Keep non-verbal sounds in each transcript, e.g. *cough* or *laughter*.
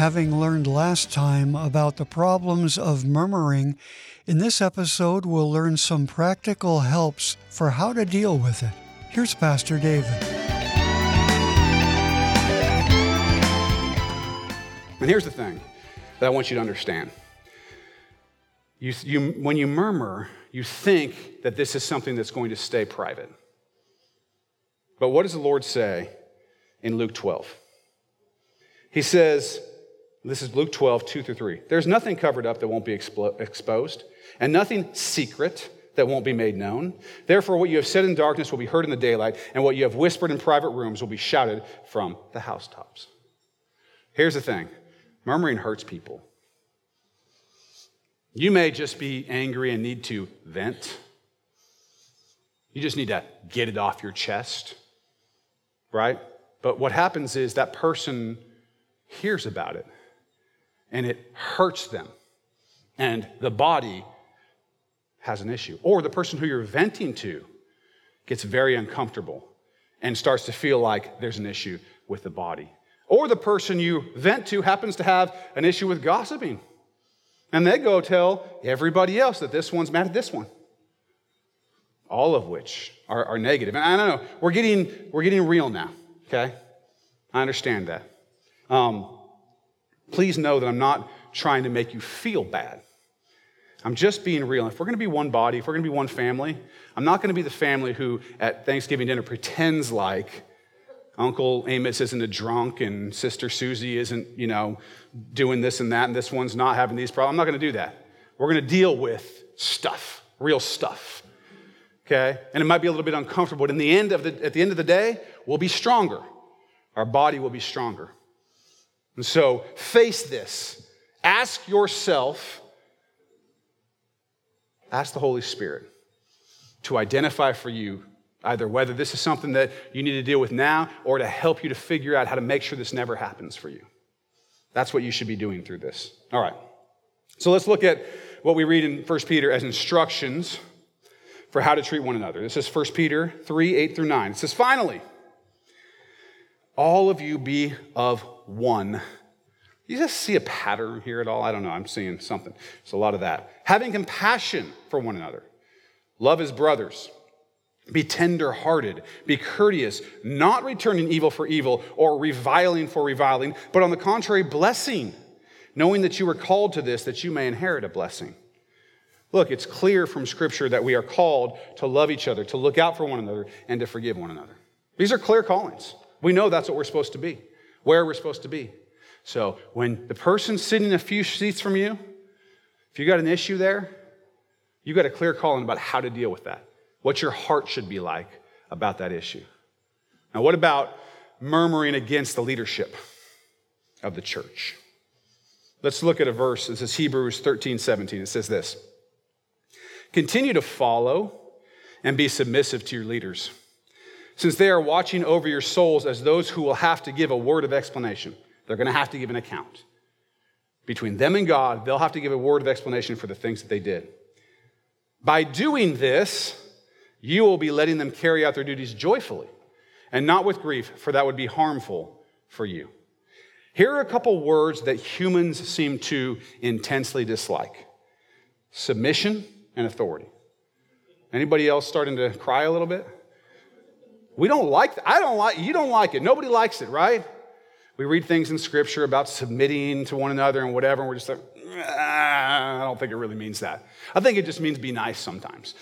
Having learned last time about the problems of murmuring, in this episode we'll learn some practical helps for how to deal with it. Here's Pastor David. And here's the thing that I want you to understand. You, you, when you murmur, you think that this is something that's going to stay private. But what does the Lord say in Luke 12? He says, this is Luke 12, 2 through 3. There's nothing covered up that won't be explo- exposed, and nothing secret that won't be made known. Therefore, what you have said in darkness will be heard in the daylight, and what you have whispered in private rooms will be shouted from the housetops. Here's the thing murmuring hurts people. You may just be angry and need to vent. You just need to get it off your chest, right? But what happens is that person hears about it and it hurts them, and the body has an issue. Or the person who you're venting to gets very uncomfortable and starts to feel like there's an issue with the body. Or the person you vent to happens to have an issue with gossiping. And they go tell everybody else that this one's mad at this one. All of which are, are negative. And I don't know, we're getting, we're getting real now, okay? I understand that. Um, please know that I'm not trying to make you feel bad. I'm just being real. If we're going to be one body, if we're going to be one family, I'm not going to be the family who at Thanksgiving dinner pretends like Uncle Amos isn't a drunk and Sister Susie isn't, you know, doing this and that and this one's not having these problems. I'm not going to do that. We're going to deal with stuff, real stuff. Okay? And it might be a little bit uncomfortable, but in the end of the, at the end of the day, we'll be stronger. Our body will be stronger. And so face this. Ask yourself, ask the Holy Spirit to identify for you either whether this is something that you need to deal with now or to help you to figure out how to make sure this never happens for you. That's what you should be doing through this. All right. So let's look at what we read in 1 Peter as instructions for how to treat one another. This is 1 Peter 3 8 through 9. It says, Finally, all of you be of one. You just see a pattern here at all? I don't know. I'm seeing something. It's a lot of that. Having compassion for one another. Love as brothers. Be tender hearted. Be courteous, not returning evil for evil or reviling for reviling, but on the contrary, blessing, knowing that you were called to this, that you may inherit a blessing. Look, it's clear from Scripture that we are called to love each other, to look out for one another, and to forgive one another. These are clear callings. We know that's what we're supposed to be, where we're supposed to be. So when the person's sitting a few seats from you, if you got an issue there, you got a clear calling about how to deal with that what your heart should be like about that issue. Now, what about murmuring against the leadership of the church? Let's look at a verse. This is Hebrews 13, 17. It says this Continue to follow and be submissive to your leaders, since they are watching over your souls as those who will have to give a word of explanation. They're going to have to give an account. Between them and God, they'll have to give a word of explanation for the things that they did. By doing this, you will be letting them carry out their duties joyfully and not with grief, for that would be harmful for you. Here are a couple words that humans seem to intensely dislike submission and authority. Anybody else starting to cry a little bit? We don't like. I don't like you don't like it. Nobody likes it, right? We read things in scripture about submitting to one another and whatever, and we're just like, ah, I don't think it really means that. I think it just means be nice sometimes.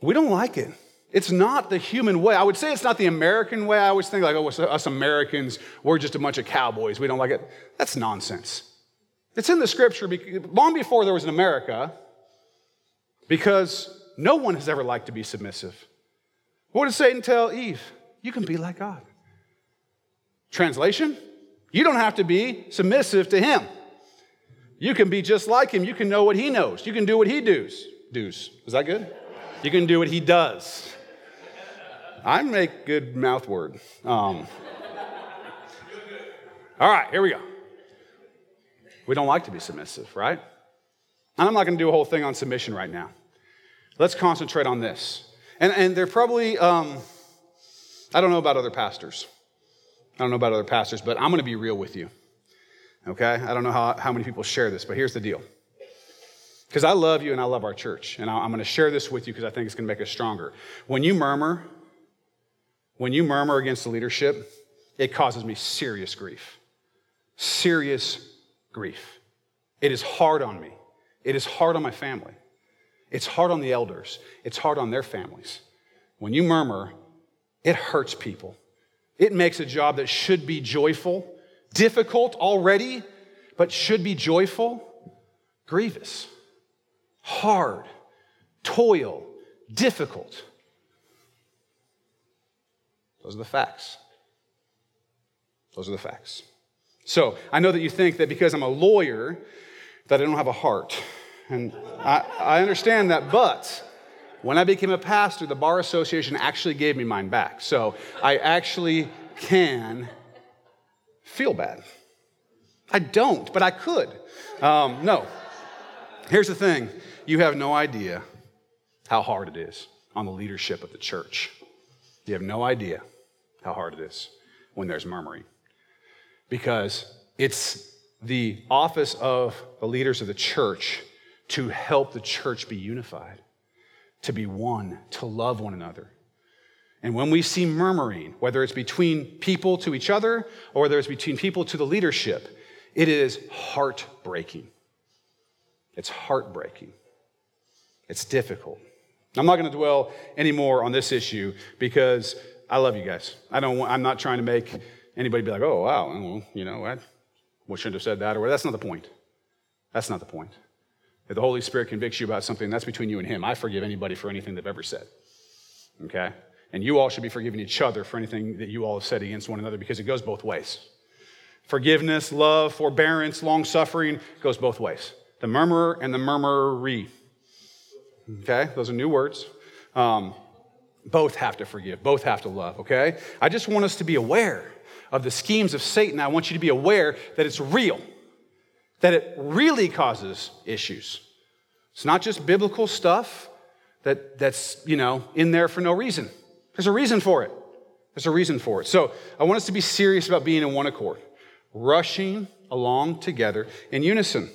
We don't like it. It's not the human way. I would say it's not the American way. I always think like, oh, us Americans, we're just a bunch of cowboys. We don't like it. That's nonsense. It's in the scripture long before there was an America because no one has ever liked to be submissive. What did Satan tell Eve? You can be like God. Translation? You don't have to be submissive to him. You can be just like him. You can know what he knows. You can do what he does. Does. Is that good? You can do what he does. I make good mouth word. Um, all right, here we go. We don't like to be submissive, right? And I'm not going to do a whole thing on submission right now. Let's concentrate on this. And, and they're probably, um, I don't know about other pastors. I don't know about other pastors, but I'm going to be real with you. Okay? I don't know how, how many people share this, but here's the deal. Because I love you and I love our church. And I'm going to share this with you because I think it's going to make us stronger. When you murmur, when you murmur against the leadership, it causes me serious grief. Serious grief. It is hard on me. It is hard on my family. It's hard on the elders. It's hard on their families. When you murmur, it hurts people. It makes a job that should be joyful, difficult already, but should be joyful, grievous hard, toil, difficult. Those are the facts. Those are the facts. So I know that you think that because I'm a lawyer, that I don't have a heart. And I, I understand that, but when I became a pastor, the Bar Association actually gave me mine back. So I actually can feel bad. I don't, but I could. Um, no. Here's the thing you have no idea how hard it is on the leadership of the church. You have no idea how hard it is when there's murmuring. Because it's the office of the leaders of the church to help the church be unified, to be one, to love one another. And when we see murmuring, whether it's between people to each other or whether it's between people to the leadership, it is heartbreaking. It's heartbreaking. It's difficult. I'm not going to dwell anymore on this issue because I love you guys. I don't want, I'm not trying to make anybody be like, oh, wow, well, you know, I shouldn't have said that, or that's not the point. That's not the point. If the Holy Spirit convicts you about something, that's between you and Him. I forgive anybody for anything they've ever said. Okay? And you all should be forgiving each other for anything that you all have said against one another because it goes both ways. Forgiveness, love, forbearance, long suffering goes both ways. The murmurer and the murmurer. Okay, those are new words. Um, both have to forgive, both have to love, okay? I just want us to be aware of the schemes of Satan. I want you to be aware that it's real, that it really causes issues. It's not just biblical stuff that, that's, you know, in there for no reason. There's a reason for it. There's a reason for it. So I want us to be serious about being in one accord, rushing along together in unison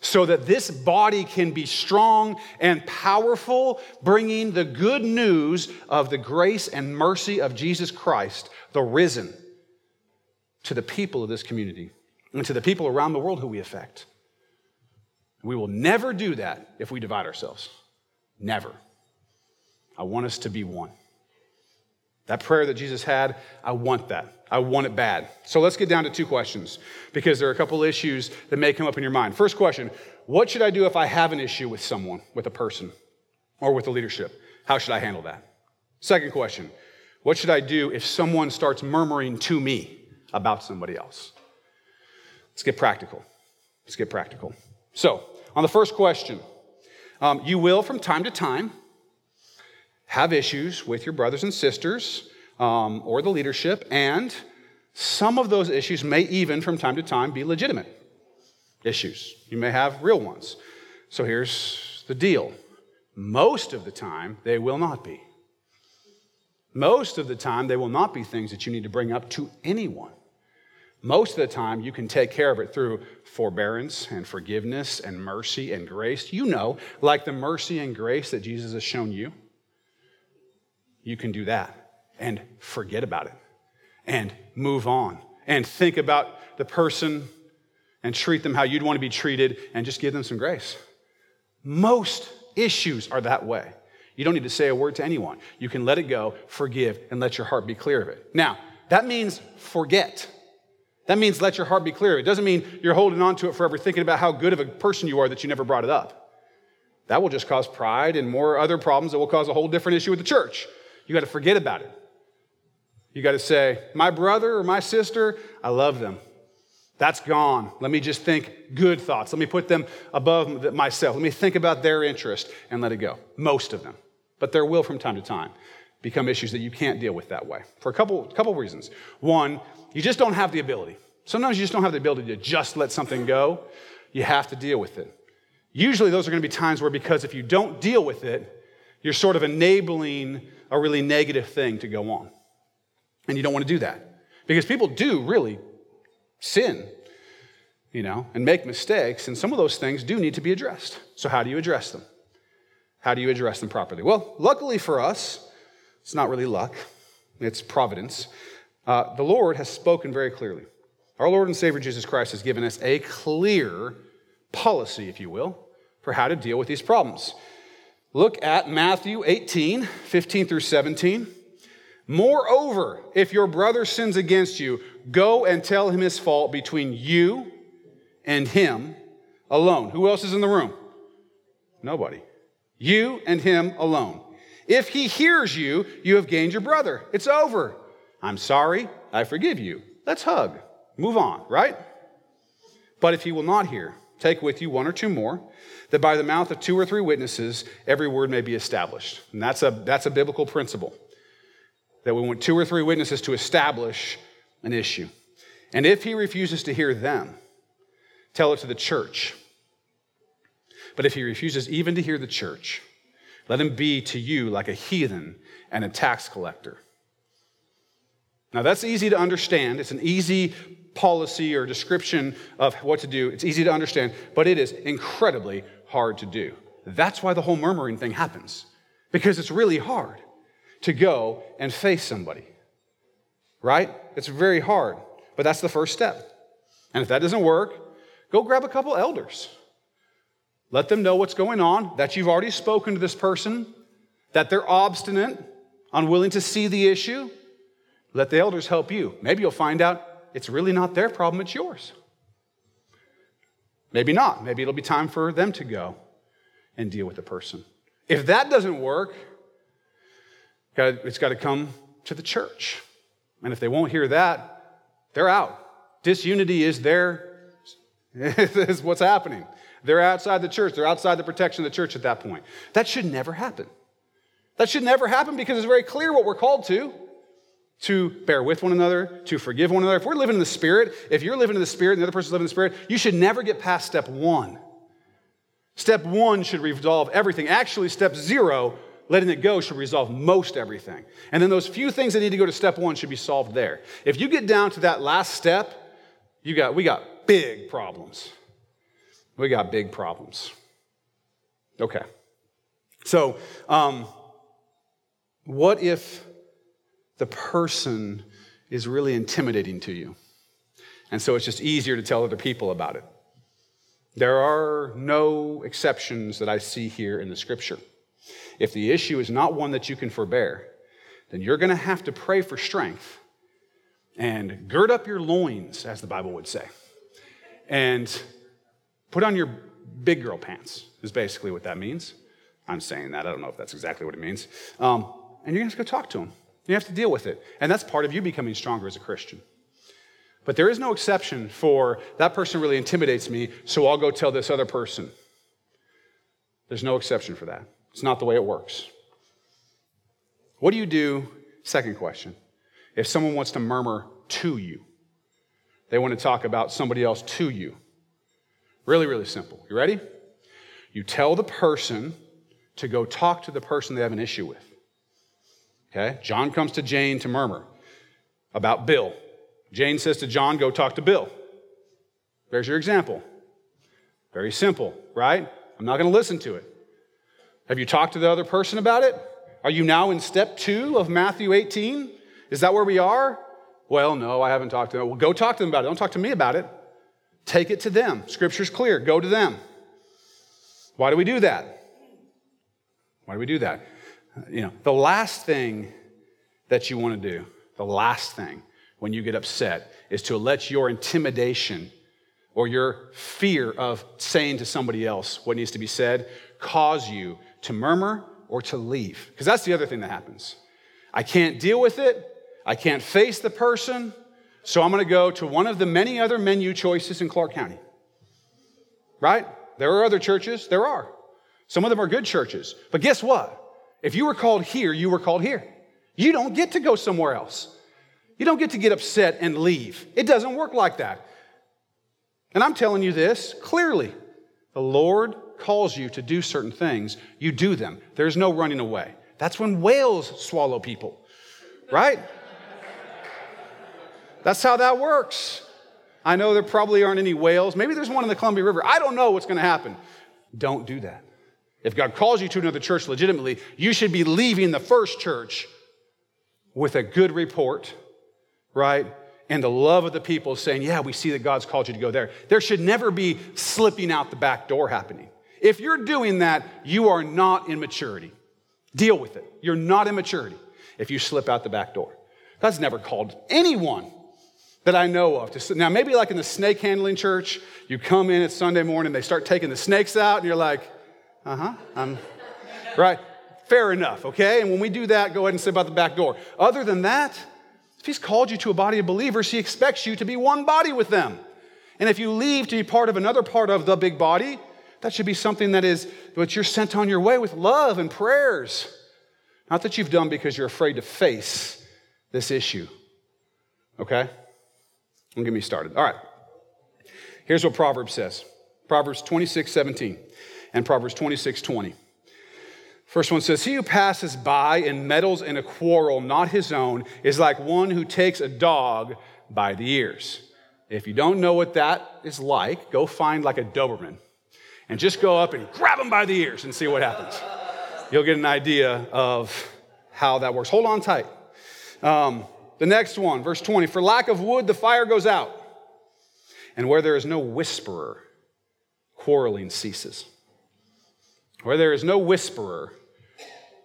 so that this body can be strong and powerful, bringing the good news of the grace and mercy of Jesus Christ, the risen, to the people of this community and to the people around the world who we affect. We will never do that if we divide ourselves. Never. I want us to be one. That prayer that Jesus had, I want that. I want it bad. So let's get down to two questions because there are a couple issues that may come up in your mind. First question What should I do if I have an issue with someone, with a person, or with the leadership? How should I handle that? Second question What should I do if someone starts murmuring to me about somebody else? Let's get practical. Let's get practical. So, on the first question, um, you will from time to time have issues with your brothers and sisters um, or the leadership, and some of those issues may even, from time to time, be legitimate issues. You may have real ones. So here's the deal most of the time, they will not be. Most of the time, they will not be things that you need to bring up to anyone. Most of the time, you can take care of it through forbearance and forgiveness and mercy and grace. You know, like the mercy and grace that Jesus has shown you you can do that and forget about it and move on and think about the person and treat them how you'd want to be treated and just give them some grace. Most issues are that way. You don't need to say a word to anyone. You can let it go, forgive, and let your heart be clear of it. Now, that means forget. That means let your heart be clear. It doesn't mean you're holding on to it forever, thinking about how good of a person you are that you never brought it up. That will just cause pride and more other problems that will cause a whole different issue with the church. You got to forget about it. You got to say, my brother or my sister, I love them. That's gone. Let me just think good thoughts. Let me put them above myself. Let me think about their interest and let it go. Most of them. But there will, from time to time, become issues that you can't deal with that way for a couple, couple reasons. One, you just don't have the ability. Sometimes you just don't have the ability to just let something go. You have to deal with it. Usually, those are going to be times where, because if you don't deal with it, you're sort of enabling a really negative thing to go on. And you don't want to do that because people do really sin. you know, and make mistakes. And some of those things do need to be addressed. So, how do you address them? How do you address them properly? Well, luckily for us, it's not really luck, it's providence. Uh, the Lord has spoken very clearly. Our Lord and Savior Jesus Christ has given us a clear policy, if you will, for how to deal with these problems. Look at Matthew 18, 15 through 17. Moreover, if your brother sins against you, go and tell him his fault between you and him alone. Who else is in the room? Nobody. You and him alone. If he hears you, you have gained your brother. It's over. I'm sorry. I forgive you. Let's hug. Move on, right? But if he will not hear, take with you one or two more, that by the mouth of two or three witnesses, every word may be established. And that's a, that's a biblical principle that we want two or three witnesses to establish an issue. And if he refuses to hear them, tell it to the church. But if he refuses even to hear the church, let him be to you like a heathen and a tax collector. Now, that's easy to understand. It's an easy policy or description of what to do. It's easy to understand, but it is incredibly hard to do. That's why the whole murmuring thing happens, because it's really hard to go and face somebody, right? It's very hard, but that's the first step. And if that doesn't work, go grab a couple elders. Let them know what's going on, that you've already spoken to this person, that they're obstinate, unwilling to see the issue. Let the elders help you. Maybe you'll find out it's really not their problem, it's yours. Maybe not. Maybe it'll be time for them to go and deal with the person. If that doesn't work, it's got to come to the church. And if they won't hear that, they're out. Disunity is there, *laughs* is what's happening. They're outside the church, they're outside the protection of the church at that point. That should never happen. That should never happen because it's very clear what we're called to to bear with one another, to forgive one another. If we're living in the Spirit, if you're living in the Spirit and the other person's living in the Spirit, you should never get past step one. Step one should resolve everything. Actually, step zero letting it go should resolve most everything. And then those few things that need to go to step one should be solved there. If you get down to that last step, you got, we got big problems. We got big problems. Okay. So, um, what if the person is really intimidating to you? And so it's just easier to tell other people about it. There are no exceptions that I see here in the scripture. If the issue is not one that you can forbear, then you're going to have to pray for strength and gird up your loins, as the Bible would say, and put on your big girl pants, is basically what that means. I'm saying that. I don't know if that's exactly what it means. Um, and you're going to have to go talk to him. You have to deal with it. And that's part of you becoming stronger as a Christian. But there is no exception for that person really intimidates me, so I'll go tell this other person. There's no exception for that. It's not the way it works. What do you do? Second question. If someone wants to murmur to you, they want to talk about somebody else to you. Really, really simple. You ready? You tell the person to go talk to the person they have an issue with. Okay? John comes to Jane to murmur about Bill. Jane says to John, Go talk to Bill. There's your example. Very simple, right? I'm not going to listen to it. Have you talked to the other person about it? Are you now in step two of Matthew 18? Is that where we are? Well, no, I haven't talked to them. Well, go talk to them about it. Don't talk to me about it. Take it to them. Scripture's clear. Go to them. Why do we do that? Why do we do that? Uh, you know, the last thing that you want to do, the last thing when you get upset, is to let your intimidation or your fear of saying to somebody else what needs to be said cause you to murmur or to leave. Because that's the other thing that happens. I can't deal with it. I can't face the person. So I'm going to go to one of the many other menu choices in Clark County. Right? There are other churches. There are. Some of them are good churches. But guess what? If you were called here, you were called here. You don't get to go somewhere else. You don't get to get upset and leave. It doesn't work like that. And I'm telling you this clearly. The Lord calls you to do certain things, you do them. There's no running away. That's when whales swallow people, right? That's how that works. I know there probably aren't any whales. Maybe there's one in the Columbia River. I don't know what's going to happen. Don't do that. If God calls you to another church legitimately, you should be leaving the first church with a good report, right? And the love of the people saying, Yeah, we see that God's called you to go there. There should never be slipping out the back door happening. If you're doing that, you are not in maturity. Deal with it. You're not in maturity if you slip out the back door. God's never called anyone that I know of. Now, maybe like in the snake handling church, you come in at Sunday morning, they start taking the snakes out, and you're like, uh huh, I'm right. Fair enough, okay? And when we do that, go ahead and slip out the back door. Other than that, if He's called you to a body of believers, He expects you to be one body with them. And if you leave to be part of another part of the big body, that should be something that is what you're sent on your way with love and prayers. Not that you've done because you're afraid to face this issue. Okay? Don't get me started. All right. Here's what Proverbs says Proverbs 26, 17, and Proverbs 26, 20. First one says, He who passes by and meddles in a quarrel not his own is like one who takes a dog by the ears. If you don't know what that is like, go find like a Doberman and just go up and grab him by the ears and see what happens. You'll get an idea of how that works. Hold on tight. Um, the next one, verse 20 For lack of wood, the fire goes out. And where there is no whisperer, quarreling ceases. Where there is no whisperer,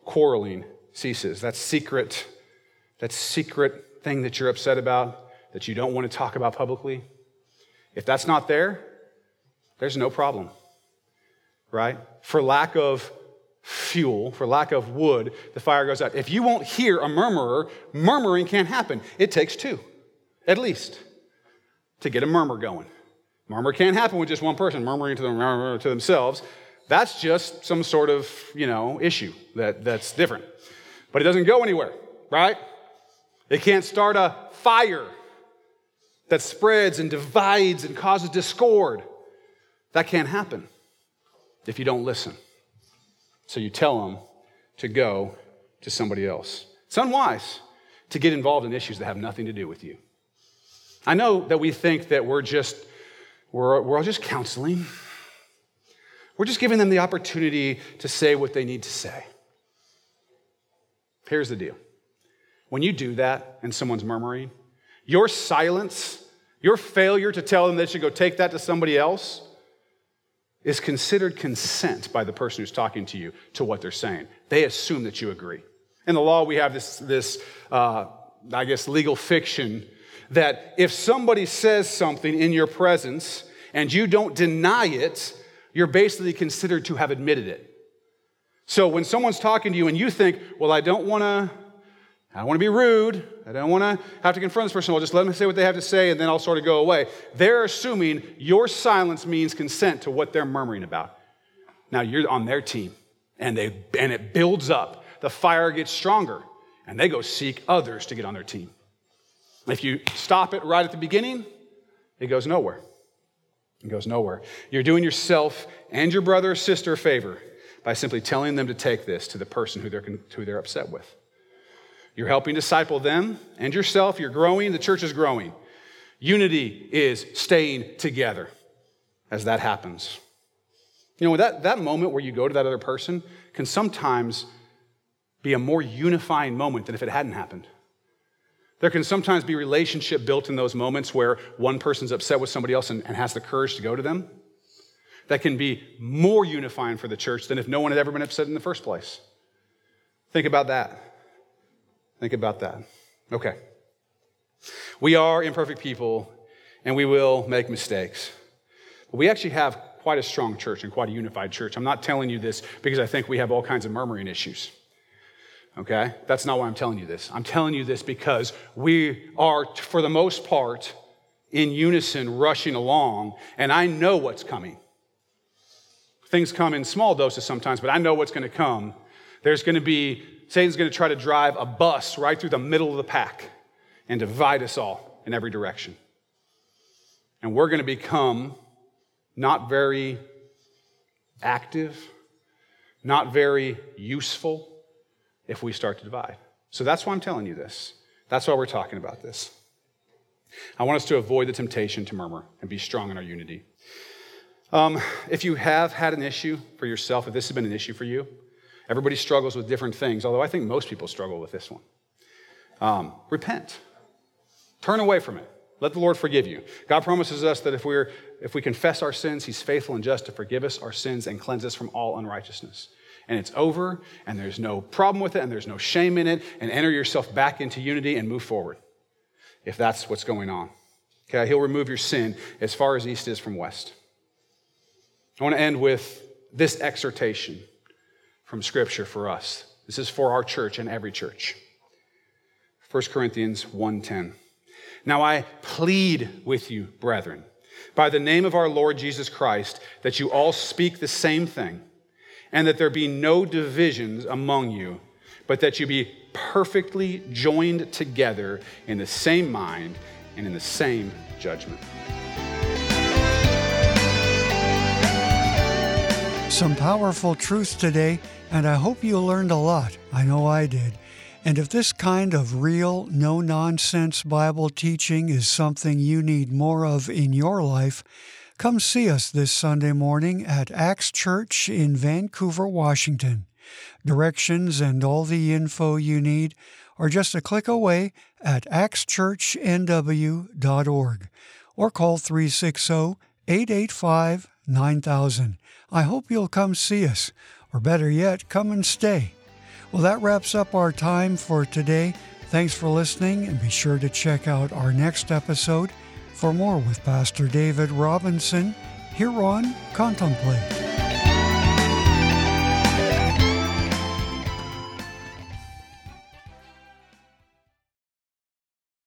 quarreling ceases. That secret, that secret thing that you're upset about, that you don't want to talk about publicly. If that's not there, there's no problem, right? For lack of fuel, for lack of wood, the fire goes out. If you won't hear a murmurer, murmuring can't happen. It takes two, at least, to get a murmur going. Murmur can't happen with just one person murmuring to, them, to themselves. That's just some sort of, you know, issue that, that's different. But it doesn't go anywhere, right? It can't start a fire that spreads and divides and causes discord. That can't happen if you don't listen. So you tell them to go to somebody else. It's unwise to get involved in issues that have nothing to do with you. I know that we think that we're just, we're, we're all just counseling. We're just giving them the opportunity to say what they need to say. Here's the deal when you do that and someone's murmuring, your silence, your failure to tell them they should go take that to somebody else, is considered consent by the person who's talking to you to what they're saying. They assume that you agree. In the law, we have this, this uh, I guess, legal fiction that if somebody says something in your presence and you don't deny it, you're basically considered to have admitted it. So when someone's talking to you and you think, well, I don't want to I don't want to be rude. I don't want to have to confront this person. I'll just let them say what they have to say and then I'll sort of go away. They're assuming your silence means consent to what they're murmuring about. Now you're on their team and, they, and it builds up. The fire gets stronger and they go seek others to get on their team. If you stop it right at the beginning, it goes nowhere. It goes nowhere. You're doing yourself and your brother or sister a favor by simply telling them to take this to the person who they're, who they're upset with. You're helping disciple them and yourself. You're growing. The church is growing. Unity is staying together as that happens. You know, that, that moment where you go to that other person can sometimes be a more unifying moment than if it hadn't happened. There can sometimes be relationship built in those moments where one person's upset with somebody else and, and has the courage to go to them. That can be more unifying for the church than if no one had ever been upset in the first place. Think about that. Think about that. Okay. We are imperfect people and we will make mistakes. But we actually have quite a strong church and quite a unified church. I'm not telling you this because I think we have all kinds of murmuring issues. Okay? That's not why I'm telling you this. I'm telling you this because we are, for the most part, in unison rushing along, and I know what's coming. Things come in small doses sometimes, but I know what's going to come. There's going to be Satan's going to try to drive a bus right through the middle of the pack and divide us all in every direction. And we're going to become not very active, not very useful if we start to divide. So that's why I'm telling you this. That's why we're talking about this. I want us to avoid the temptation to murmur and be strong in our unity. Um, if you have had an issue for yourself, if this has been an issue for you, everybody struggles with different things, although I think most people struggle with this one. Um, repent, turn away from it. Let the Lord forgive you. God promises us that if, we're, if we confess our sins, He's faithful and just to forgive us our sins and cleanse us from all unrighteousness. And it's over, and there's no problem with it, and there's no shame in it, and enter yourself back into unity and move forward if that's what's going on. Okay, He'll remove your sin as far as east is from west. I want to end with this exhortation from Scripture for us. This is for our church and every church. 1 Corinthians 1:10. Now I plead with you, brethren, by the name of our Lord Jesus Christ, that you all speak the same thing, and that there be no divisions among you, but that you be perfectly joined together in the same mind and in the same judgment. Some powerful truths today, and I hope you learned a lot. I know I did. And if this kind of real, no nonsense Bible teaching is something you need more of in your life, come see us this Sunday morning at Axe Church in Vancouver, Washington. Directions and all the info you need are just a click away at axechurchnw.org or call 360 885 9000. I hope you'll come see us, or better yet, come and stay. Well, that wraps up our time for today. Thanks for listening, and be sure to check out our next episode for more with Pastor David Robinson here on Contemplate.